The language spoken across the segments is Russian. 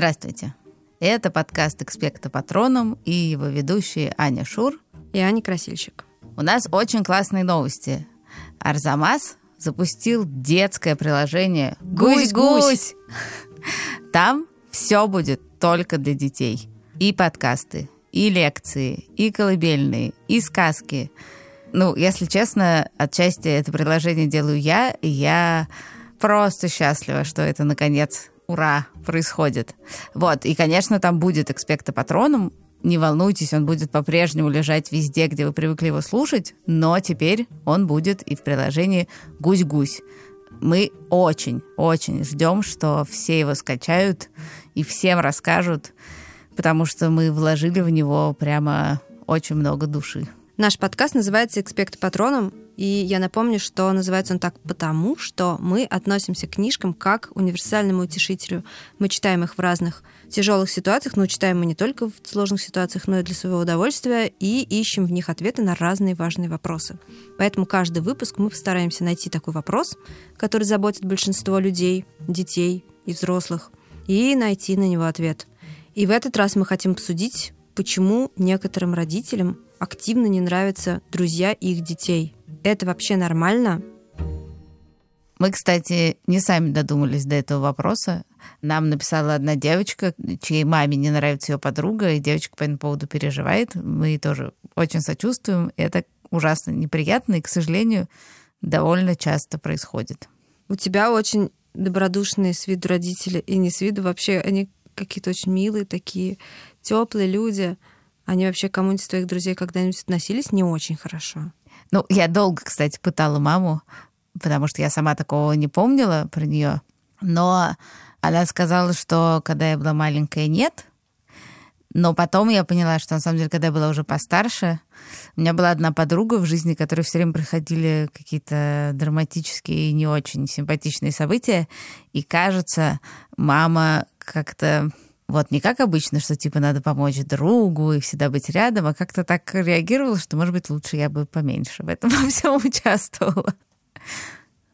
Здравствуйте. Это подкаст «Экспекта Патроном» и его ведущие Аня Шур и Аня Красильщик. У нас очень классные новости. Арзамас запустил детское приложение «Гусь-гусь». Там все будет только для детей. И подкасты, и лекции, и колыбельные, и сказки. Ну, если честно, отчасти это приложение делаю я, и я просто счастлива, что это наконец ура происходит. Вот, и, конечно, там будет экспекта патроном, не волнуйтесь, он будет по-прежнему лежать везде, где вы привыкли его слушать, но теперь он будет и в приложении «Гусь-гусь». Мы очень-очень ждем, что все его скачают и всем расскажут, потому что мы вложили в него прямо очень много души. Наш подкаст называется «Экспект патроном», и я напомню, что называется он так потому, что мы относимся к книжкам как к универсальному утешителю. Мы читаем их в разных тяжелых ситуациях, но читаем мы не только в сложных ситуациях, но и для своего удовольствия, и ищем в них ответы на разные важные вопросы. Поэтому каждый выпуск мы постараемся найти такой вопрос, который заботит большинство людей, детей и взрослых, и найти на него ответ. И в этот раз мы хотим обсудить, почему некоторым родителям активно не нравятся друзья их детей – это вообще нормально? Мы, кстати, не сами додумались до этого вопроса. Нам написала одна девочка, чьей маме не нравится ее подруга, и девочка по этому поводу переживает. Мы тоже очень сочувствуем. Это ужасно неприятно, и, к сожалению, довольно часто происходит. У тебя очень добродушные с виду родители, и не с виду вообще, они какие-то очень милые такие, теплые люди. Они вообще кому-нибудь из твоих друзей когда-нибудь относились не очень хорошо? Ну, я долго, кстати, пытала маму, потому что я сама такого не помнила про нее. Но она сказала, что когда я была маленькая, нет. Но потом я поняла, что на самом деле, когда я была уже постарше, у меня была одна подруга в жизни, которой все время проходили какие-то драматические и не очень симпатичные события. И кажется, мама как-то вот не как обычно, что типа надо помочь другу и всегда быть рядом, а как-то так реагировала, что, может быть, лучше я бы поменьше в этом во всем участвовала.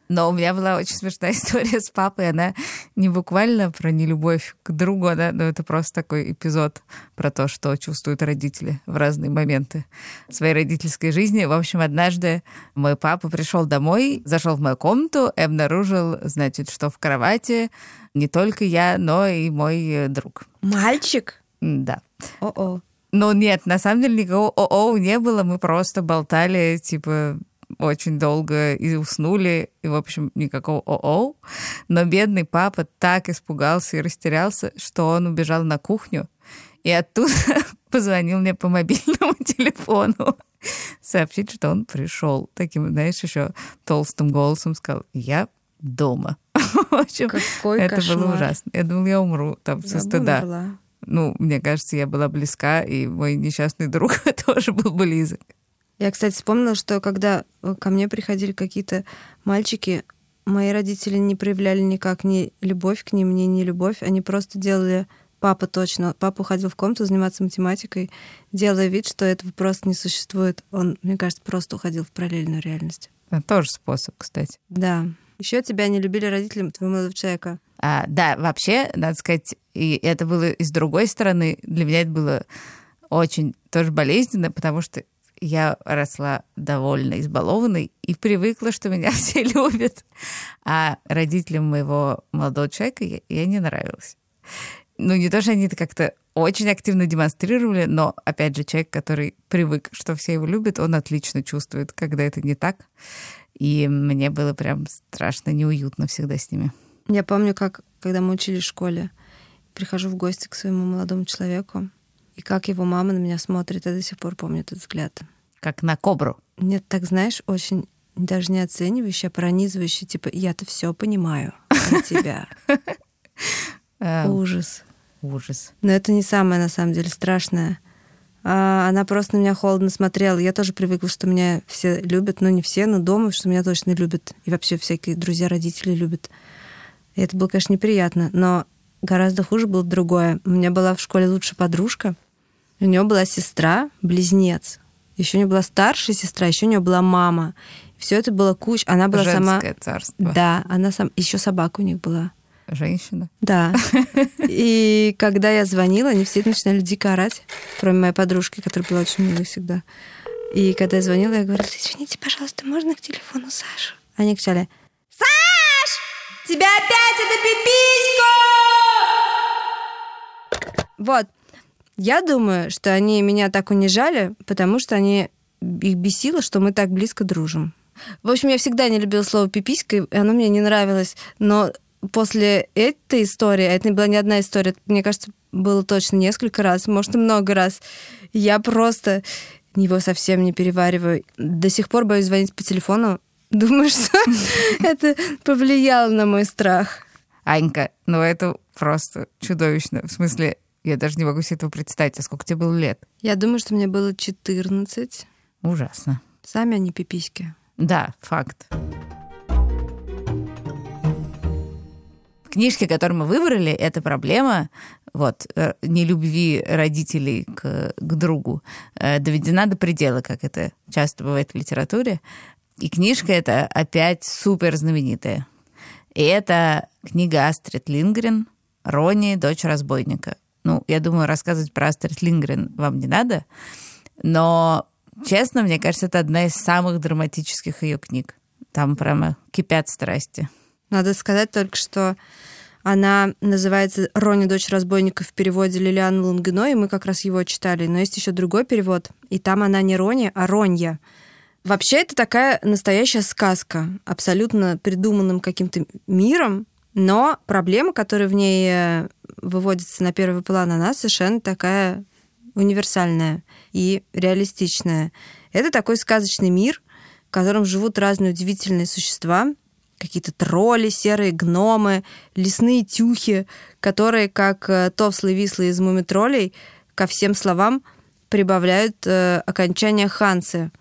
Но у меня была очень смешная история с папой. Она не буквально про нелюбовь к другу, она, но это просто такой эпизод про то, что чувствуют родители в разные моменты своей родительской жизни. В общем, однажды мой папа пришел домой, зашел в мою комнату и обнаружил, значит, что в кровати не только я, но и мой э, друг. Мальчик? Да. О-о. Ну нет, на самом деле никакого о-о не было, мы просто болтали, типа, очень долго и уснули, и, в общем, никакого о-о. Но бедный папа так испугался и растерялся, что он убежал на кухню и оттуда позвонил мне по мобильному телефону сообщить, что он пришел. Таким, знаешь, еще толстым голосом сказал, я дома. В общем, Какой это кошмар. было ужасно. Я думала, я умру там со стыда. Умерла. Ну, мне кажется, я была близка, и мой несчастный друг тоже был близок. Я, кстати, вспомнила, что когда э, ко мне приходили какие-то мальчики, мои родители не проявляли никак ни любовь к ним, ни не любовь. Они просто делали папа точно. Папа уходил в комнату заниматься математикой, делая вид, что этого просто не существует. Он, мне кажется, просто уходил в параллельную реальность. Это тоже способ, кстати. Да. Еще тебя не любили родители твоего молодого человека. А, да, вообще, надо сказать, и это было и с другой стороны, для меня это было очень тоже болезненно, потому что я росла довольно избалованной и привыкла, что меня все любят. А родителям моего молодого человека я, я не нравилась. Ну, не то, что они это как-то очень активно демонстрировали, но, опять же, человек, который привык, что все его любят, он отлично чувствует, когда это не так. И мне было прям страшно неуютно всегда с ними. Я помню, как, когда мы учились в школе, прихожу в гости к своему молодому человеку, и как его мама на меня смотрит, я до сих пор помню этот взгляд. Как на кобру. Нет, так знаешь, очень даже не оценивающий, а пронизывающий, типа, я-то все понимаю про тебя. Эм, Ужас. Ужас. Но это не самое, на самом деле, страшное. А она просто на меня холодно смотрела. Я тоже привыкла, что меня все любят. Ну, не все, но дома, что меня точно любят. И вообще всякие друзья, родители любят. И это было, конечно, неприятно. Но гораздо хуже было другое. У меня была в школе лучшая подружка. У нее была сестра, близнец. Еще у нее была старшая сестра, еще у нее была мама. Все это было куча. Она была Женское сама. царство. Да, она сам. Еще собака у них была. женщина. Да. И когда я звонила, они все начинали дико орать, кроме моей подружки, которая была очень милой всегда. И когда я звонила, я говорила, извините, пожалуйста, можно к телефону Саши? Они кричали, Саш, тебя опять это пиписька! Вот. Я думаю, что они меня так унижали, потому что они их бесило, что мы так близко дружим. В общем, я всегда не любила слово «пиписька», и оно мне не нравилось. Но после этой истории, а это не была не одна история, мне кажется, было точно несколько раз, может, и много раз, я просто его совсем не перевариваю. До сих пор боюсь звонить по телефону. Думаю, что это повлияло на мой страх. Анька, ну это просто чудовищно. В смысле, я даже не могу себе этого представить. А сколько тебе было лет? Я думаю, что мне было 14. Ужасно. Сами они пиписьки. Да, факт. В книжке, которую мы выбрали, эта проблема вот, э, нелюбви родителей к, к другу э, доведена до предела, как это часто бывает в литературе. И книжка эта опять супер знаменитая. И это книга Астрид Лингрен «Рони, дочь разбойника». Я думаю, рассказывать про Астрид Лингрен вам не надо, но Честно, мне кажется, это одна из самых драматических ее книг. Там прямо кипят страсти. Надо сказать только, что она называется «Рони, дочь разбойника» в переводе Лилианы Лунгино, и мы как раз его читали. Но есть еще другой перевод, и там она не Рони, а Ронья. Вообще это такая настоящая сказка, абсолютно придуманным каким-то миром, но проблема, которая в ней э, выводится на первый план, она совершенно такая универсальная и реалистичная. Это такой сказочный мир, в котором живут разные удивительные существа, какие-то тролли, серые гномы, лесные тюхи, которые, как э, товслы-вислы из мумитролей, ко всем словам прибавляют э, окончание ханцы.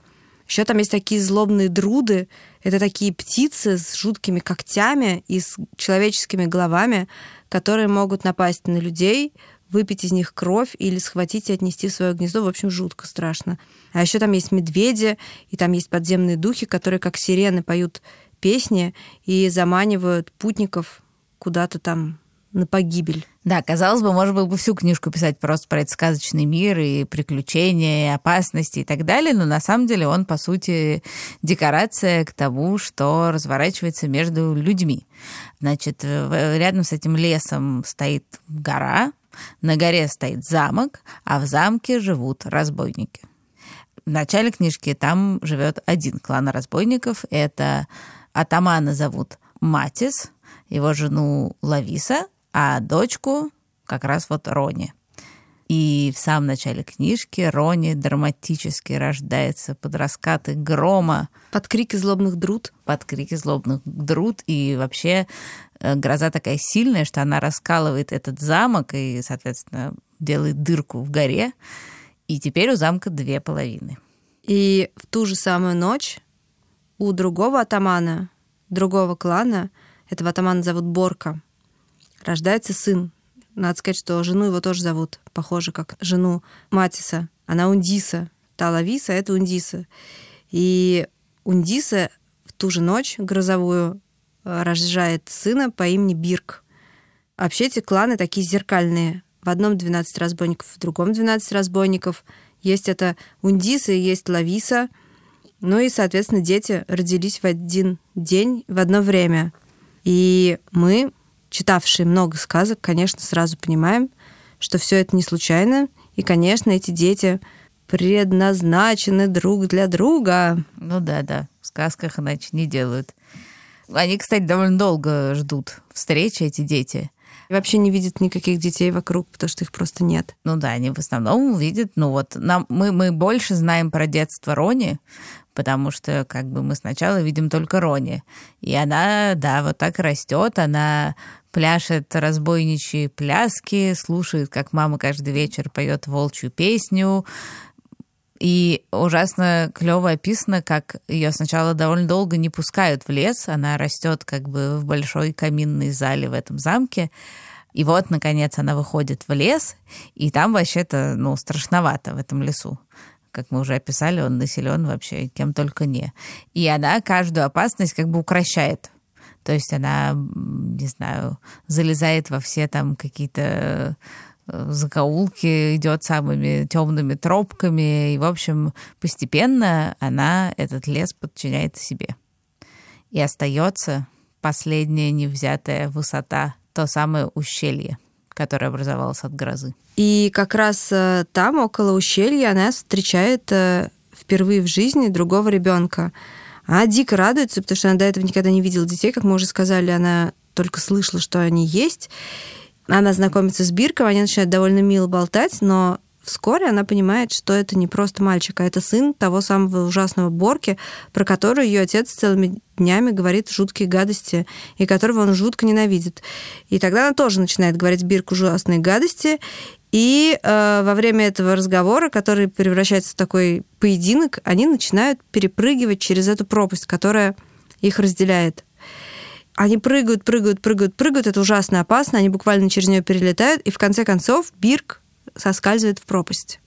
Еще там есть такие злобные друды. Это такие птицы с жуткими когтями и с человеческими головами, которые могут напасть на людей, выпить из них кровь или схватить и отнести в свое гнездо. В общем, жутко страшно. А еще там есть медведи, и там есть подземные духи, которые как сирены поют песни и заманивают путников куда-то там на погибель. Да, казалось бы, можно было бы всю книжку писать просто про этот сказочный мир и приключения, и опасности и так далее, но на самом деле он, по сути, декорация к тому, что разворачивается между людьми. Значит, рядом с этим лесом стоит гора, на горе стоит замок, а в замке живут разбойники. В начале книжки там живет один клан разбойников. Это атамана зовут Матис, его жену Лависа, а дочку как раз вот Рони. И в самом начале книжки Рони драматически рождается под раскаты грома. Под крики злобных друд. Под крики злобных друд. И вообще Э, гроза такая сильная, что она раскалывает этот замок и, соответственно, делает дырку в горе. И теперь у замка две половины. И в ту же самую ночь у другого атамана, другого клана, этого атамана зовут Борка, рождается сын. Надо сказать, что жену его тоже зовут, похоже, как жену Матиса. Она Ундиса. Та Лависа — это Ундиса. И Ундиса в ту же ночь грозовую рожает сына по имени Бирк. Вообще эти кланы такие зеркальные. В одном 12 разбойников, в другом 12 разбойников. Есть это Ундиса есть Лависа. Ну и, соответственно, дети родились в один день, в одно время. И мы, читавшие много сказок, конечно, сразу понимаем, что все это не случайно. И, конечно, эти дети предназначены друг для друга. Ну да, да. В сказках иначе не делают. Они, кстати, довольно долго ждут встречи, эти дети. И вообще не видят никаких детей вокруг, потому что их просто нет. Ну да, они в основном видят, ну вот, нам, мы, мы больше знаем про детство Рони, потому что как бы мы сначала видим только Рони. И она, да, вот так растет, она пляшет разбойничьи пляски, слушает, как мама каждый вечер поет волчью песню, и ужасно клево описано, как ее сначала довольно долго не пускают в лес. Она растет как бы в большой каминной зале в этом замке. И вот, наконец, она выходит в лес, и там вообще-то, ну, страшновато в этом лесу. Как мы уже описали, он населен вообще кем только не. И она каждую опасность как бы укращает. То есть она, не знаю, залезает во все там какие-то э, закоулки, идет самыми темными тропками, и, в общем, постепенно она этот лес подчиняет себе. И остается последняя невзятая высота, то самое ущелье, которое образовалось от грозы. И как раз э, там, около ущелья, она встречает э, впервые в жизни другого ребенка. Она дико радуется, потому что она до этого никогда не видела детей, как мы уже сказали, она только слышала, что они есть. Она знакомится с Бирком, они начинают довольно мило болтать, но Вскоре она понимает, что это не просто мальчик, а это сын того самого ужасного Борки, про которого ее отец целыми днями говорит жуткие гадости, и которого он жутко ненавидит. И тогда она тоже начинает говорить Бирку ужасные гадости, и э, во время этого разговора, который превращается в такой поединок, они начинают перепрыгивать через эту пропасть, которая их разделяет. Они прыгают, прыгают, прыгают, прыгают. Это ужасно опасно. Они буквально через нее перелетают. И в конце концов Бирк соскальзывает в пропасть.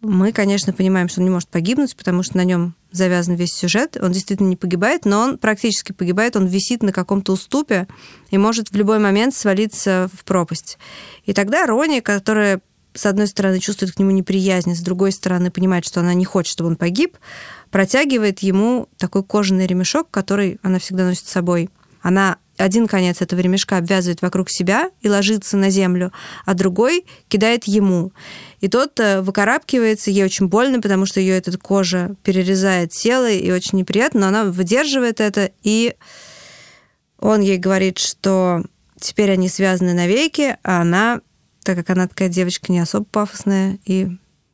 Мы, конечно, понимаем, что он не может погибнуть, потому что на нем завязан весь сюжет. Он действительно не погибает, но он практически погибает. Он висит на каком-то уступе и может в любой момент свалиться в пропасть. И тогда Рони, которая с одной стороны чувствует к нему неприязнь, с другой стороны понимает, что она не хочет, чтобы он погиб, протягивает ему такой кожаный ремешок, который она всегда носит с собой. Она один конец этого ремешка обвязывает вокруг себя и ложится на землю, а другой кидает ему. И тот э, выкарабкивается, ей очень больно, потому что ее эта кожа перерезает тело, и очень неприятно, но она выдерживает это, и он ей говорит, что теперь они связаны навеки, а она, так как она такая девочка не особо пафосная и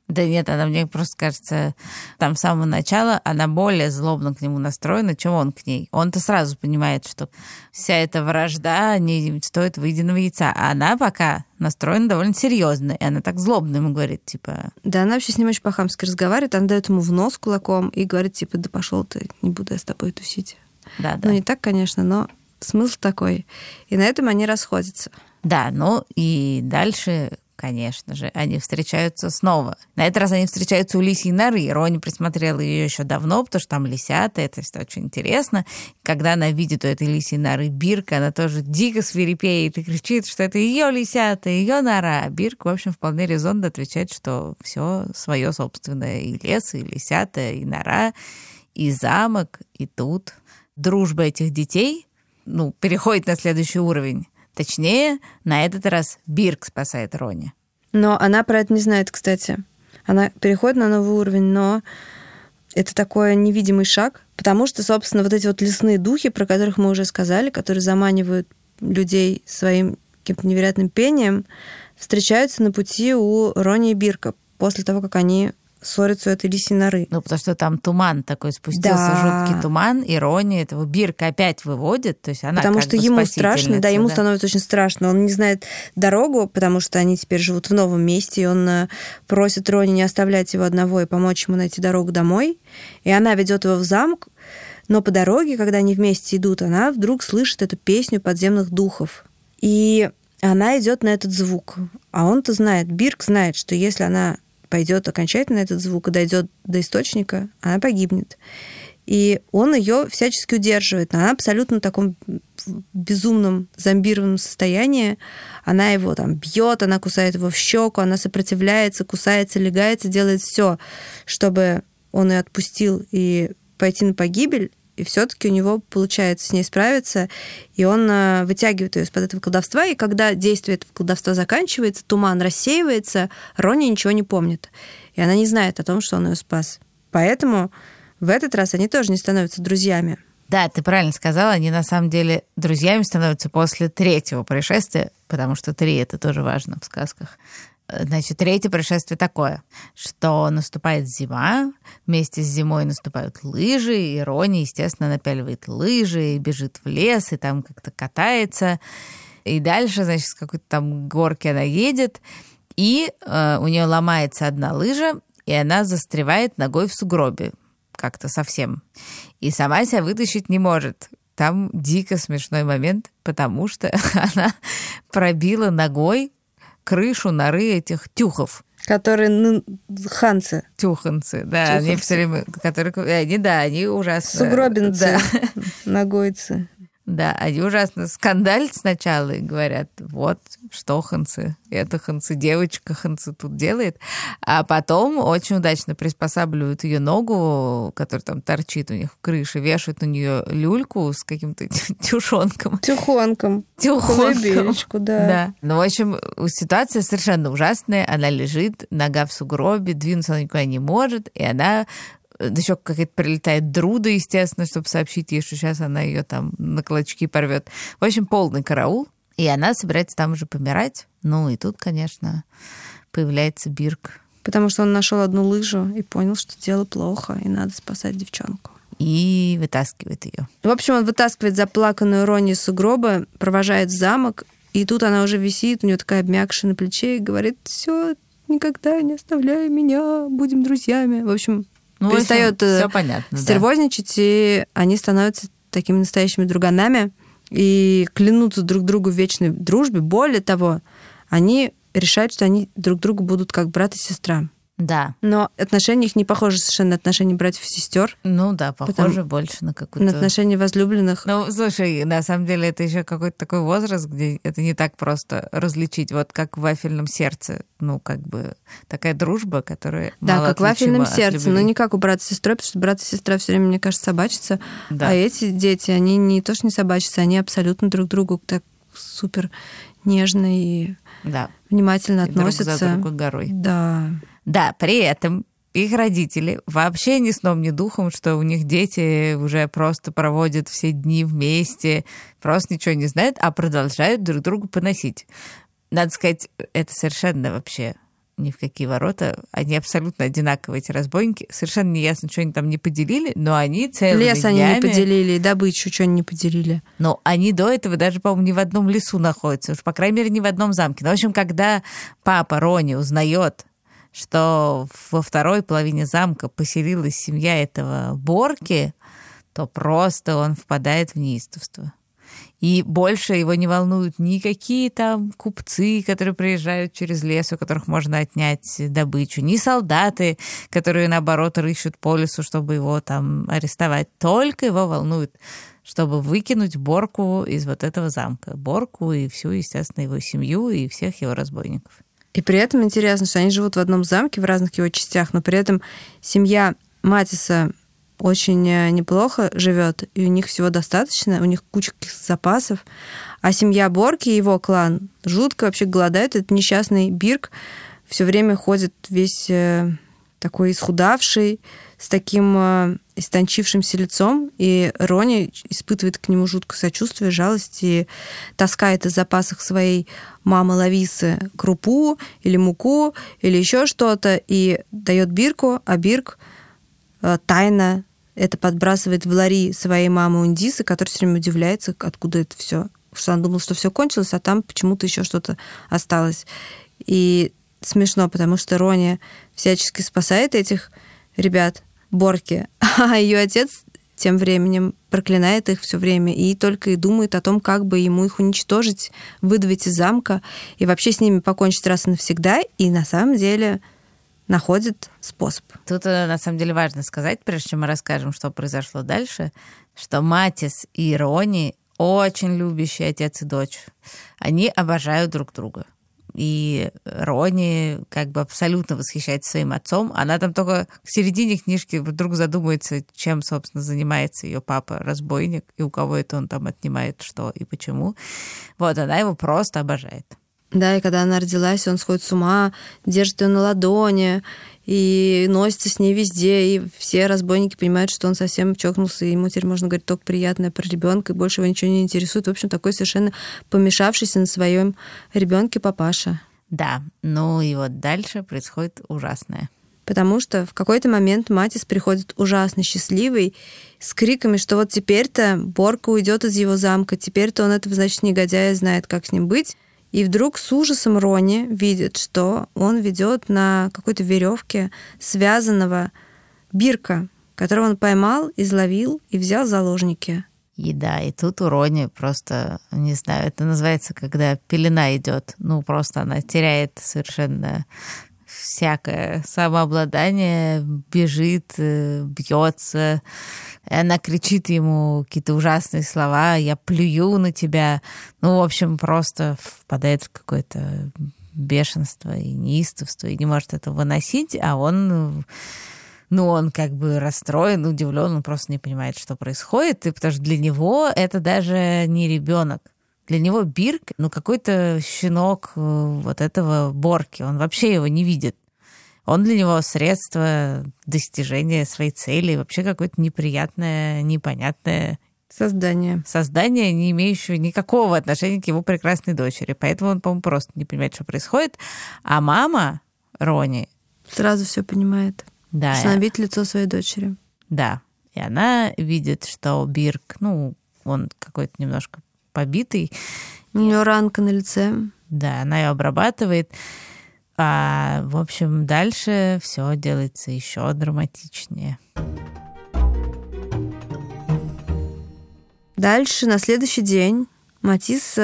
да нет, она мне просто кажется, там с самого начала она более злобно к нему настроена, чем он к ней. Он-то сразу понимает, что вся эта вражда не стоит выеденного яйца. А она пока настроена довольно серьезно. И она так злобно ему говорит, типа... Да, она вообще с ним очень по-хамски разговаривает. Она дает ему в нос кулаком и говорит, типа, да пошел ты, не буду я с тобой тусить. Да, да. Ну, не так, конечно, но смысл такой. И на этом они расходятся. Да, ну и дальше конечно же, они встречаются снова. На этот раз они встречаются у лисьей норы. Рони присмотрела ее еще давно, потому что там лисята, это все очень интересно. Когда она видит у этой лисьей норы Бирка, она тоже дико свирепеет и кричит, что это ее лисята, ее нора. Бирк, в общем, вполне резонно отвечает, что все свое собственное. И лес, и лисята, и нора, и замок, и тут. Дружба этих детей ну, переходит на следующий уровень Точнее, на этот раз Бирк спасает Рони. Но она про это не знает, кстати. Она переходит на новый уровень, но это такой невидимый шаг, потому что, собственно, вот эти вот лесные духи, про которых мы уже сказали, которые заманивают людей своим каким-то невероятным пением, встречаются на пути у Рони и Бирка после того, как они ссорятся у этой лисьей норы. Ну, потому что там туман такой спустился, да. жуткий туман, ирония этого Бирка опять выводит, то есть она Потому что ему страшно, да, ему да. становится очень страшно. Он не знает дорогу, потому что они теперь живут в новом месте, и он э, просит Рони не оставлять его одного и помочь ему найти дорогу домой. И она ведет его в замок, но по дороге, когда они вместе идут, она вдруг слышит эту песню подземных духов. И она идет на этот звук. А он-то знает, Бирк знает, что если она пойдет окончательно этот звук и дойдет до источника, она погибнет. И он ее всячески удерживает. Она абсолютно в таком безумном зомбированном состоянии. Она его там бьет, она кусает его в щеку, она сопротивляется, кусается, легается, делает все, чтобы он ее отпустил и пойти на погибель и все-таки у него получается с ней справиться, и он э, вытягивает ее из-под этого колдовства, и когда действие этого колдовства заканчивается, туман рассеивается, Рони ничего не помнит, и она не знает о том, что он ее спас. Поэтому в этот раз они тоже не становятся друзьями. Да, ты правильно сказала, они на самом деле друзьями становятся после третьего происшествия, потому что три это тоже важно в сказках. Значит, третье происшествие такое, что наступает зима, вместе с зимой наступают лыжи, и Рони, естественно, напяливает лыжи и бежит в лес, и там как-то катается. И дальше, значит, с какой-то там горки она едет, и э, у нее ломается одна лыжа, и она застревает ногой в сугробе как-то совсем. И сама себя вытащить не может. Там дико смешной момент, потому что она пробила ногой крышу норы этих тюхов. Которые ну, ханцы. Тюханцы, да. Тюханцы. Они все время, которые, они, да, они ужасно. Сугробинцы, да. ногойцы. Да, они ужасно скандалят сначала и говорят, вот, что Ханцы, это Ханцы, девочка Ханцы тут делает. А потом очень удачно приспосабливают ее ногу, которая там торчит у них в крыше, вешают на нее люльку с каким-то тюшонком. Тюхонком. Тюхонком. да. Да. Ну, в общем, ситуация совершенно ужасная. Она лежит, нога в сугробе, двинуться она никуда не может, и она еще какая-то прилетает Друда, естественно, чтобы сообщить ей, что сейчас она ее там на клочки порвет. В общем, полный караул. И она собирается там уже помирать. Ну и тут, конечно, появляется Бирк. Потому что он нашел одну лыжу и понял, что дело плохо, и надо спасать девчонку. И вытаскивает ее. В общем, он вытаскивает заплаканную Ронни из сугроба, провожает замок, и тут она уже висит, у нее такая обмякшая на плече, и говорит, все, никогда не оставляй меня, будем друзьями. В общем, Ну, перестает все э, понятно, да. стервозничать, и они становятся такими настоящими друганами и клянутся друг другу в вечной дружбе. Более того, они решают, что они друг другу будут как брат и сестра. Да. Но отношения их не похожи совершенно на отношения братьев и сестер, Ну да, похоже больше на на какую-то... отношения возлюбленных. Ну, слушай, на самом деле это еще какой-то такой возраст, где это не так просто различить, вот как в вафельном сердце, ну, как бы такая дружба, которая Да, мало как в вафельном сердце, но не как у брата с сестрой, потому что брат и сестра все время, мне кажется, собачатся. Да. А эти дети, они не то что не собачатся, они абсолютно друг к другу так супер нежно и Да, внимательно и друг относятся. за другой горой. Да. Да, при этом их родители вообще ни сном, ни духом, что у них дети уже просто проводят все дни вместе, просто ничего не знают, а продолжают друг другу поносить. Надо сказать, это совершенно вообще ни в какие ворота. Они абсолютно одинаковые, эти разбойники. Совершенно не ясно, что они там не поделили, но они целыми Лес они не днями- поделили, и добычу что они не поделили. но они до этого даже, по-моему, не в одном лесу находятся, уж, по крайней мере, не в одном замке. Но, в общем, когда папа Рони узнает, что во второй половине замка поселилась семья этого Борки, то просто он впадает в неистовство. И больше его не волнуют никакие там купцы, которые приезжают через лес, у которых можно отнять добычу, ни солдаты, которые, наоборот, рыщут по лесу, чтобы его там арестовать. Только его волнует, чтобы выкинуть Борку из вот этого замка. Борку и всю, естественно, его семью и всех его разбойников. И при этом интересно, что они живут в одном замке в разных его частях, но при этом семья Матиса очень э, неплохо живет, и у них всего достаточно, у них куча запасов. А семья Борки и его клан жутко вообще голодают. Этот несчастный Бирк все время ходит весь э, такой исхудавший, с таким э, истончившимся лицом, и Рони испытывает к нему жуткое сочувствие, жалость и таскает из запасов своей мамы Лависы крупу или муку или еще что-то и дает Бирку, а Бирк э, тайно это подбрасывает в лари своей мамы Ундисы, которая все время удивляется, откуда это все. Что она думала, что все кончилось, а там почему-то еще что-то осталось. И смешно, потому что Рони всячески спасает этих ребят, Борки, а ее отец тем временем проклинает их все время и только и думает о том, как бы ему их уничтожить, выдавить из замка и вообще с ними покончить раз и навсегда, и на самом деле находит способ. Тут, э, на самом деле, важно сказать, прежде чем мы расскажем, что произошло дальше, что Матис и Рони очень любящие отец и дочь. Они обожают друг друга. И Рони как бы абсолютно восхищается своим отцом. Она там только к середине книжки вдруг задумается, чем, собственно, занимается ее папа-разбойник, и у кого это он там отнимает что и почему. Вот, она его просто обожает. Да, и когда она родилась, он сходит с ума, держит ее на ладони и носится с ней везде, и все разбойники понимают, что он совсем чокнулся, и ему теперь можно говорить только приятное про ребенка, и больше его ничего не интересует. В общем, такой совершенно помешавшийся на своем ребенке папаша. Да, ну и вот дальше происходит ужасное. Потому что в какой-то момент Матис приходит ужасно счастливый, с криками, что вот теперь-то Борка уйдет из его замка, теперь-то он этого, значит, негодяя знает, как с ним быть. И вдруг с ужасом Рони видит, что он ведет на какой-то веревке связанного Бирка, которого он поймал, изловил и взял заложники. И да, и тут у Рони просто, не знаю, это называется, когда пелена идет. Ну, просто она теряет совершенно всякое самообладание, бежит, э, бьется, она кричит ему какие-то ужасные слова, я плюю на тебя. Ну, в общем, просто впадает в какое-то бешенство и неистовство, и не может это выносить, а он ну, он как бы расстроен, удивлен, он просто не понимает, что происходит, и потому что для него это даже не ребенок. Для него Бирк, ну, какой-то щенок э, вот этого Борки, он вообще его не видит. Он для него средство достижения своей цели, вообще какое-то неприятное, непонятное Создание. Создание, не имеющее никакого отношения к его прекрасной дочери. Поэтому он, по-моему, просто не понимает, что происходит. А мама Рони... Сразу все понимает. Да. Видит лицо своей дочери. Да. И она видит, что Бирк, ну, он какой-то немножко побитый. У нее ранка на лице. Да, она ее обрабатывает. А, в общем, дальше все делается еще драматичнее. Дальше, на следующий день, Матис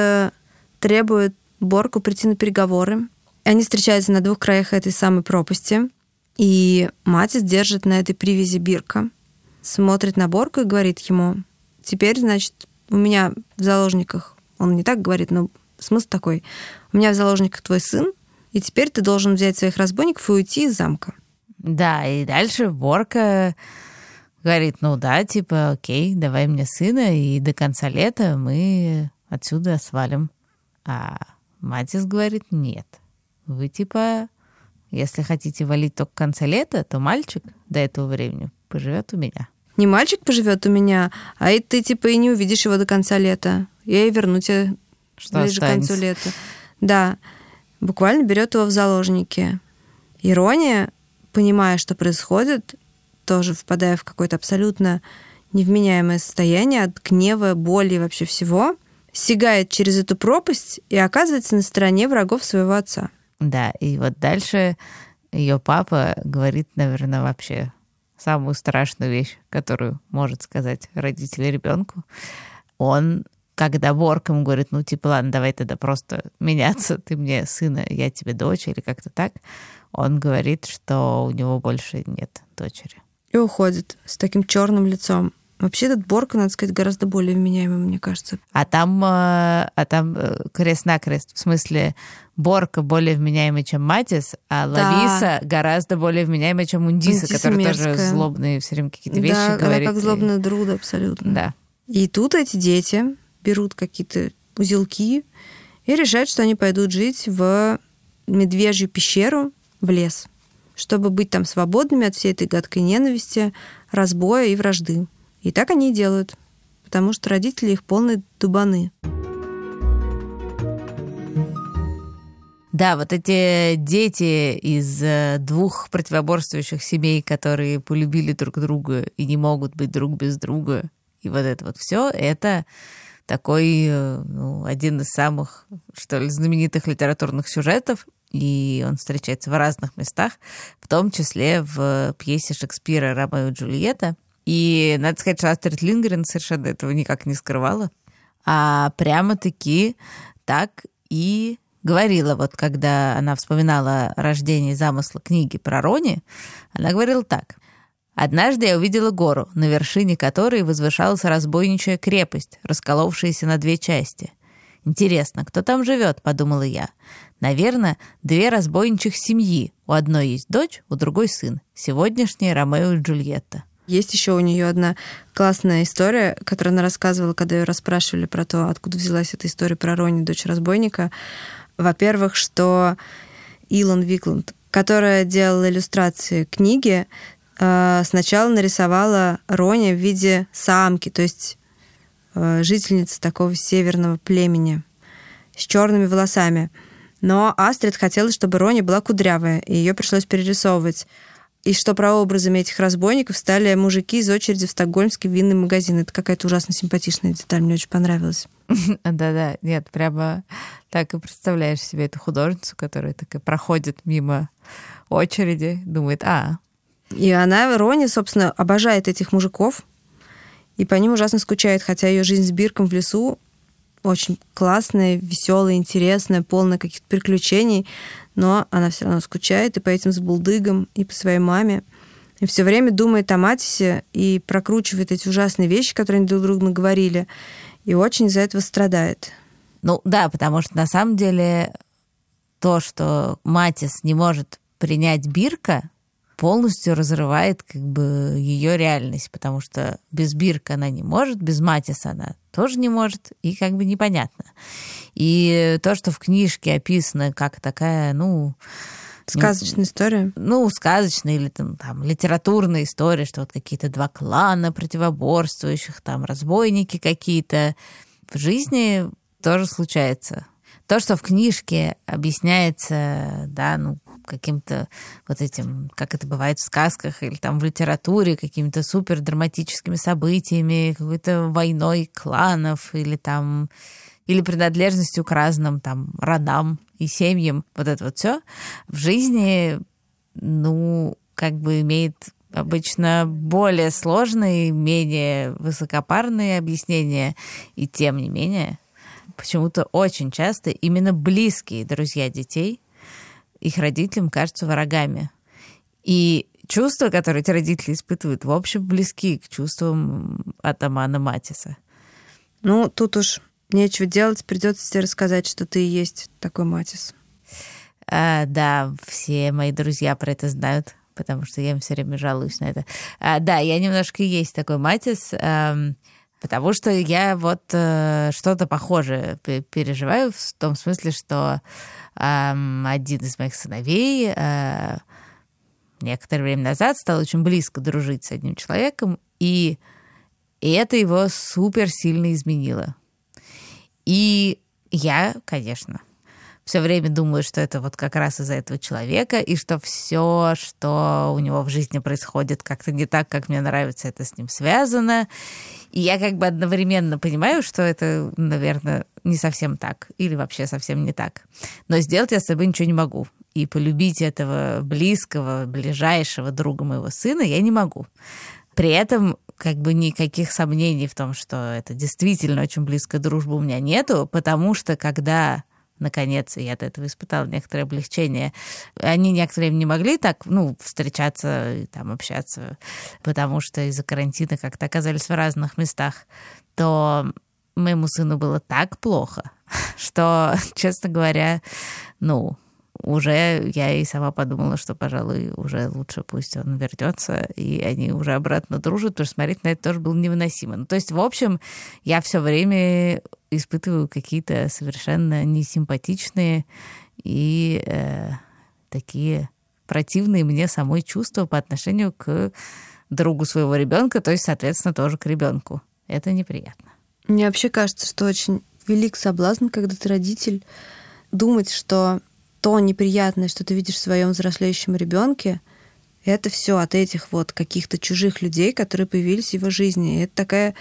требует Борку прийти на переговоры. Они встречаются на двух краях этой самой пропасти. И Матис держит на этой привязи Бирка, смотрит на Борку и говорит ему, теперь, значит, у меня в заложниках, он не так говорит, но смысл такой, у меня в заложниках твой сын, и теперь ты должен взять своих разбойников и уйти из замка. Да, и дальше Борка говорит, ну да, типа, окей, давай мне сына, и до конца лета мы отсюда свалим. А Матис говорит, нет, вы типа если хотите валить только в конце лета, то мальчик до этого времени поживет у меня. Не мальчик поживет у меня, а и ты типа и не увидишь его до конца лета. Я и верну тебя Что ближе останется? к концу лета. Да, буквально берет его в заложники. Ирония, понимая, что происходит, тоже впадая в какое-то абсолютно невменяемое состояние от гнева, боли и вообще всего, сигает через эту пропасть и оказывается на стороне врагов своего отца. Да, и вот дальше ее папа говорит, наверное, вообще самую страшную вещь, которую может сказать родитель ребенку. Он, когда Борг ему говорит, ну, типа, ладно, давай тогда просто меняться, ты мне сына, я тебе дочь, или как-то так, он говорит, что у него больше нет дочери. И уходит с таким черным лицом. Вообще этот Борг, надо сказать, гораздо более вменяемый, мне кажется. А там, э, а там э, крест-накрест. В смысле, Борка более вменяемый, чем Матис, а да. Лависа гораздо более вменяемая, чем Ундиса, которая тоже злобные все время какие-то вещи да, говорит. Да, как злобная и... друда абсолютно. Да. И тут эти дети берут какие-то узелки и решают, что они пойдут жить в медвежью пещеру в лес, чтобы быть там свободными от всей этой гадкой ненависти, разбоя и вражды. И так они и делают, потому что родители их полные дубаны. Да, вот эти дети из э, двух противоборствующих семей, которые полюбили друг друга и не могут быть друг без друга, и вот это вот все, это такой э, ну, один из самых, что ли, знаменитых литературных сюжетов, и он встречается в разных местах, в том числе в пьесе Шекспира «Ромео и Джульетта», и надо сказать, что Астрид Лингрен совершенно этого никак не скрывала. А прямо-таки так и говорила, вот когда она вспоминала рождение замысла книги про Рони, она говорила так. «Однажды я увидела гору, на вершине которой возвышалась разбойничая крепость, расколовшаяся на две части. Интересно, кто там живет?» — подумала я. «Наверное, две разбойничьих семьи. У одной есть дочь, у другой сын. Сегодняшние Ромео и Джульетта». Есть еще у нее одна классная история, которую она рассказывала, когда ее расспрашивали про то, откуда взялась эта история про Рони, дочь разбойника. Во-первых, что Илон Викланд, которая делала иллюстрации книги, сначала нарисовала Рони в виде самки, то есть э, жительницы такого северного племени с черными волосами. Но Астрид хотела, чтобы Рони была кудрявая, и ее пришлось перерисовывать и что прообразами этих разбойников стали мужики из очереди в стокгольмский винный магазин. Это какая-то ужасно симпатичная деталь, мне очень понравилась. Да-да, нет, прямо так и представляешь себе эту художницу, которая такая проходит мимо очереди, думает, а. И она, Рони, собственно, обожает этих мужиков, и по ним ужасно скучает, хотя ее жизнь с Бирком в лесу очень классная, веселая, интересная, полная каких-то приключений, но она все равно скучает и по этим сбулдыгам, и по своей маме. И все время думает о Матисе и прокручивает эти ужасные вещи, которые они друг другу говорили, и очень из-за этого страдает. Ну да, потому что на самом деле то, что Матис не может принять Бирка, полностью разрывает как бы ее реальность, потому что без Бирка она не может, без Матиса она тоже не может, и как бы непонятно. И то, что в книжке описано как такая, ну... Сказочная история? Ну, сказочная или там, там литературная история, что вот какие-то два клана противоборствующих, там разбойники какие-то. В жизни тоже случается. То, что в книжке объясняется, да, ну, каким-то вот этим, как это бывает в сказках или там в литературе, какими-то супер драматическими событиями, какой-то войной кланов или там или принадлежностью к разным там родам и семьям, вот это вот все в жизни, ну, как бы имеет обычно более сложные, менее высокопарные объяснения, и тем не менее, почему-то очень часто именно близкие друзья детей их родителям кажутся врагами. И чувства, которые эти родители испытывают, в общем, близки к чувствам атамана Матиса. Ну, тут уж нечего делать, придется тебе рассказать, что ты и есть такой Матис. А, да, все мои друзья про это знают, потому что я им все время жалуюсь на это. А, да, я немножко есть такой Матис, эм, потому что я вот э, что-то похожее переживаю в том смысле, что один из моих сыновей э, некоторое время назад стал очень близко дружить с одним человеком, и, и это его супер сильно изменило. И я, конечно, все время думаю, что это вот как раз из-за этого человека, и что все, что у него в жизни происходит как-то не так, как мне нравится, это с ним связано. И я как бы одновременно понимаю, что это, наверное, не совсем так, или вообще совсем не так. Но сделать я с собой ничего не могу. И полюбить этого близкого, ближайшего друга моего сына я не могу. При этом как бы никаких сомнений в том, что это действительно очень близкая дружба у меня нету, потому что когда наконец, я от этого испытала некоторое облегчение. Они некоторое время не могли так, ну, встречаться там общаться, потому что из-за карантина как-то оказались в разных местах, то моему сыну было так плохо, что, честно говоря, ну, уже я и сама подумала, что, пожалуй, уже лучше пусть он вернется, и они уже обратно дружат, потому что смотреть на это тоже было невыносимо. Ну, то есть, в общем, я все время испытываю какие-то совершенно несимпатичные и э, такие противные мне самой чувства по отношению к другу своего ребенка, то есть, соответственно, тоже к ребенку. Это неприятно. Мне вообще кажется, что очень велик соблазн, когда ты родитель, думать, что то неприятное, что ты видишь в своем взрослеющем ребенке, это все от этих вот каких-то чужих людей, которые появились в его жизни. И это такая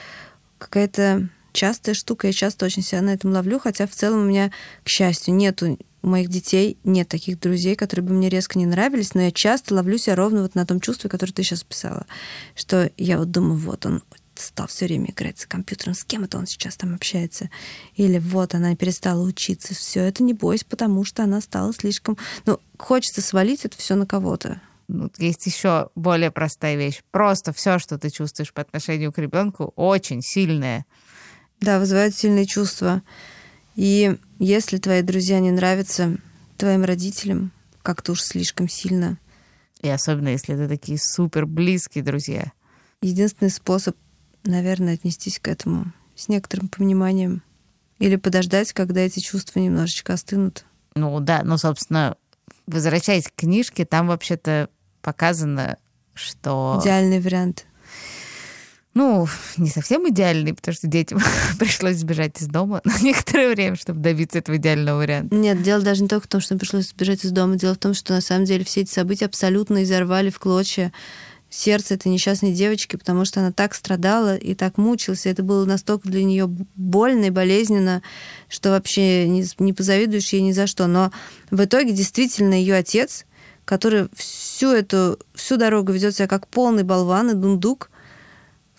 какая-то частая штука. Я часто очень себя на этом ловлю, хотя в целом у меня, к счастью, нету у моих детей нет таких друзей, которые бы мне резко не нравились, но я часто ловлю себя ровно вот на том чувстве, которое ты сейчас писала, что я вот думаю, вот он стал все время играть с компьютером, с кем это он сейчас там общается. Или вот она перестала учиться, все это не бойся, потому что она стала слишком... Ну, хочется свалить это все на кого-то. Есть еще более простая вещь. Просто все, что ты чувствуешь по отношению к ребенку, очень сильное. Да, вызывает сильные чувства. И если твои друзья не нравятся твоим родителям, как-то уж слишком сильно. И особенно, если это такие супер близкие друзья. Единственный способ наверное, отнестись к этому с некоторым пониманием. Или подождать, когда эти чувства немножечко остынут. Ну да, ну, собственно, возвращаясь к книжке, там вообще-то показано, что... Идеальный вариант. Ну, не совсем идеальный, потому что детям пришлось сбежать из дома на некоторое время, чтобы добиться этого идеального варианта. Нет, дело даже не только в том, что пришлось сбежать из дома. Дело в том, что на самом деле все эти события абсолютно изорвали в клочья сердце этой несчастной девочки, потому что она так страдала и так мучилась. И это было настолько для нее больно и болезненно, что вообще не, не позавидуешь ей ни за что. Но в итоге действительно ее отец, который всю эту всю дорогу ведет себя как полный болван и дундук,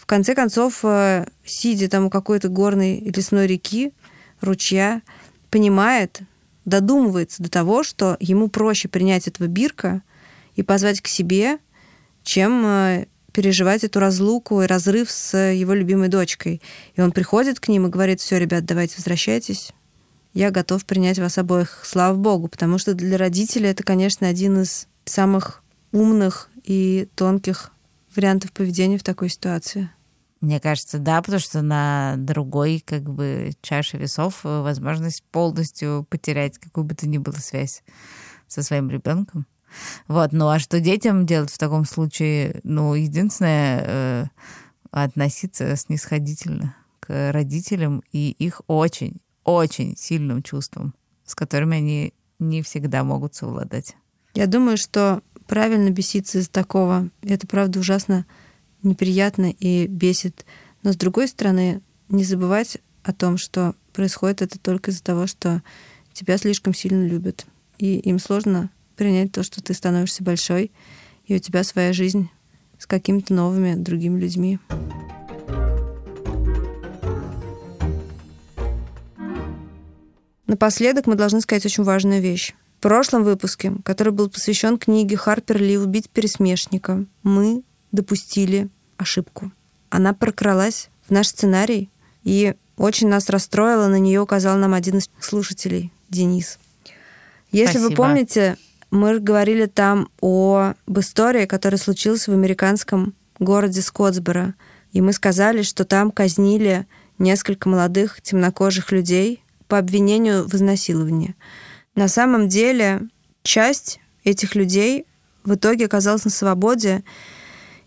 в конце концов, э, сидя там у какой-то горной лесной реки, ручья, понимает, додумывается до того, что ему проще принять этого Бирка и позвать к себе – чем э, переживать эту разлуку и разрыв с его любимой дочкой. И он приходит к ним и говорит, все, ребят, давайте возвращайтесь. Я готов принять вас обоих, слава богу, потому что для родителей это, конечно, один из самых умных и тонких вариантов поведения в такой ситуации. Мне кажется, да, потому что на другой как бы чаше весов э, возможность полностью потерять какую бы то ни было связь со своим ребенком. Вот, ну а что детям делать в таком случае? Ну, единственное, э, относиться снисходительно к родителям и их очень, очень сильным чувствам, с которыми они не всегда могут совладать. Я думаю, что правильно беситься из такого. Это, правда, ужасно неприятно и бесит. Но, с другой стороны, не забывать о том, что происходит это только из-за того, что тебя слишком сильно любят. И им сложно принять то, что ты становишься большой, и у тебя своя жизнь с какими-то новыми другими людьми. Напоследок мы должны сказать очень важную вещь. В прошлом выпуске, который был посвящен книге Харпер Ли «Убить пересмешника», мы допустили ошибку. Она прокралась в наш сценарий и очень нас расстроила, на нее указал нам один из слушателей, Денис. Если Спасибо. вы помните, мы говорили там об истории, которая случилась в американском городе Скотсборо. И мы сказали, что там казнили несколько молодых темнокожих людей по обвинению в изнасиловании. На самом деле часть этих людей в итоге оказалась на свободе,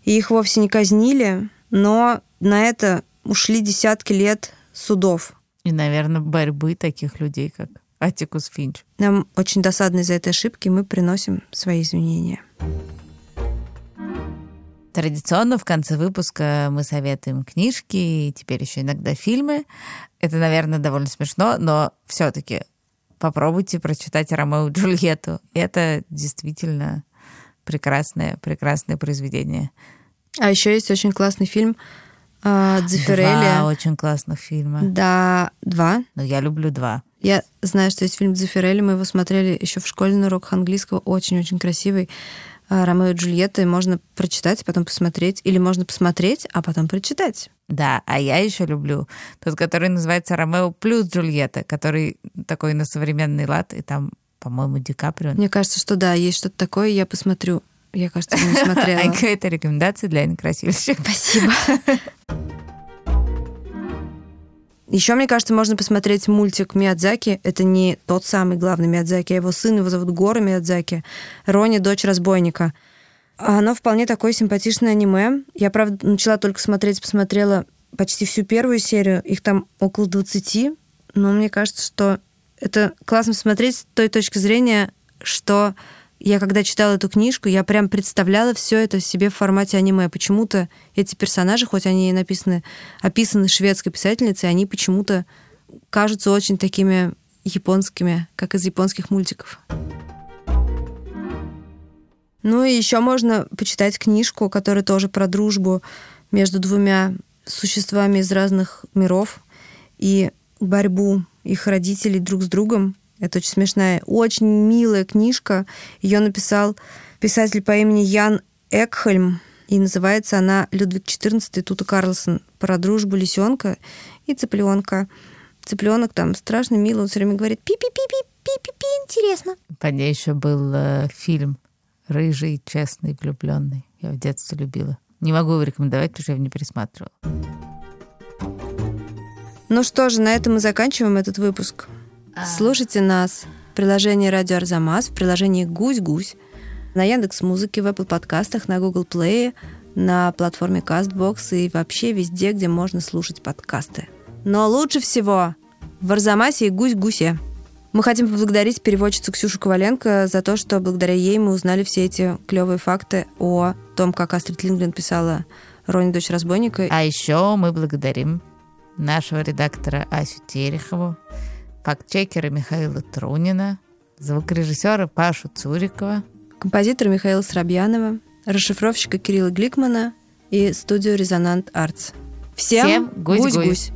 и их вовсе не казнили, но на это ушли десятки лет судов. И, наверное, борьбы таких людей, как Атикус Финч. Нам очень досадно из-за этой ошибки, мы приносим свои извинения. Традиционно в конце выпуска мы советуем книжки и теперь еще иногда фильмы. Это, наверное, довольно смешно, но все-таки попробуйте прочитать Ромео и Джульетту. Это действительно прекрасное, прекрасное произведение. А еще есть очень классный фильм э, Дзефирелли. Два очень классных фильма. Да, два. Но я люблю два. Я знаю, что есть фильм Дзефирелли, мы его смотрели еще в школе на уроках английского, очень-очень красивый. А, Ромео и Джульетта, и можно прочитать, потом посмотреть, или можно посмотреть, а потом прочитать. Да, а я еще люблю тот, который называется Ромео плюс Джульетта, который такой на современный лад, и там, по-моему, Ди Каприо. Мне кажется, что да, есть что-то такое, я посмотрю. Я, кажется, не смотрела. А это рекомендация для некрасивых. Спасибо. Еще, мне кажется, можно посмотреть мультик Миядзаки. Это не тот самый главный Миядзаки, а его сын, его зовут Гора Миядзаки. Рони, дочь разбойника. Оно вполне такое симпатичное аниме. Я, правда, начала только смотреть, посмотрела почти всю первую серию. Их там около 20. Но мне кажется, что это классно смотреть с той точки зрения, что я когда читала эту книжку, я прям представляла все это себе в формате аниме. Почему-то эти персонажи, хоть они написаны, описаны шведской писательницей, они почему-то кажутся очень такими японскими, как из японских мультиков. Ну и еще можно почитать книжку, которая тоже про дружбу между двумя существами из разных миров и борьбу их родителей друг с другом. Это очень смешная, очень милая книжка. Ее написал писатель по имени Ян Экхельм. И называется она «Людвиг XIV Тута Карлсон. Про дружбу лисенка и цыпленка». Цыпленок там страшно милый, он все время говорит пи-пи-пи-пи, пи-пи-пи, интересно. По ней еще был э, фильм «Рыжий, честный, влюбленный». Я в детстве любила. Не могу его рекомендовать, потому что я его не пересматривала. Ну что же, на этом мы заканчиваем этот выпуск. А. Слушайте нас в приложении «Радио Арзамас», в приложении «Гусь-Гусь», на Яндекс Музыке, в Apple подкастах, на Google Play, на платформе CastBox и вообще везде, где можно слушать подкасты. Но лучше всего в Арзамасе и Гусь-Гусе. Мы хотим поблагодарить переводчицу Ксюшу Коваленко за то, что благодаря ей мы узнали все эти клевые факты о том, как Астрид Лингрен писала «Рони, дочь разбойника». А еще мы благодарим нашего редактора Асю Терехову, фактчекера Михаила Трунина, звукорежиссера Пашу Цурикова, композитора Михаила Срабьянова, расшифровщика Кирилла Гликмана и студию «Резонант Артс». Всем, Всем гусь-гусь!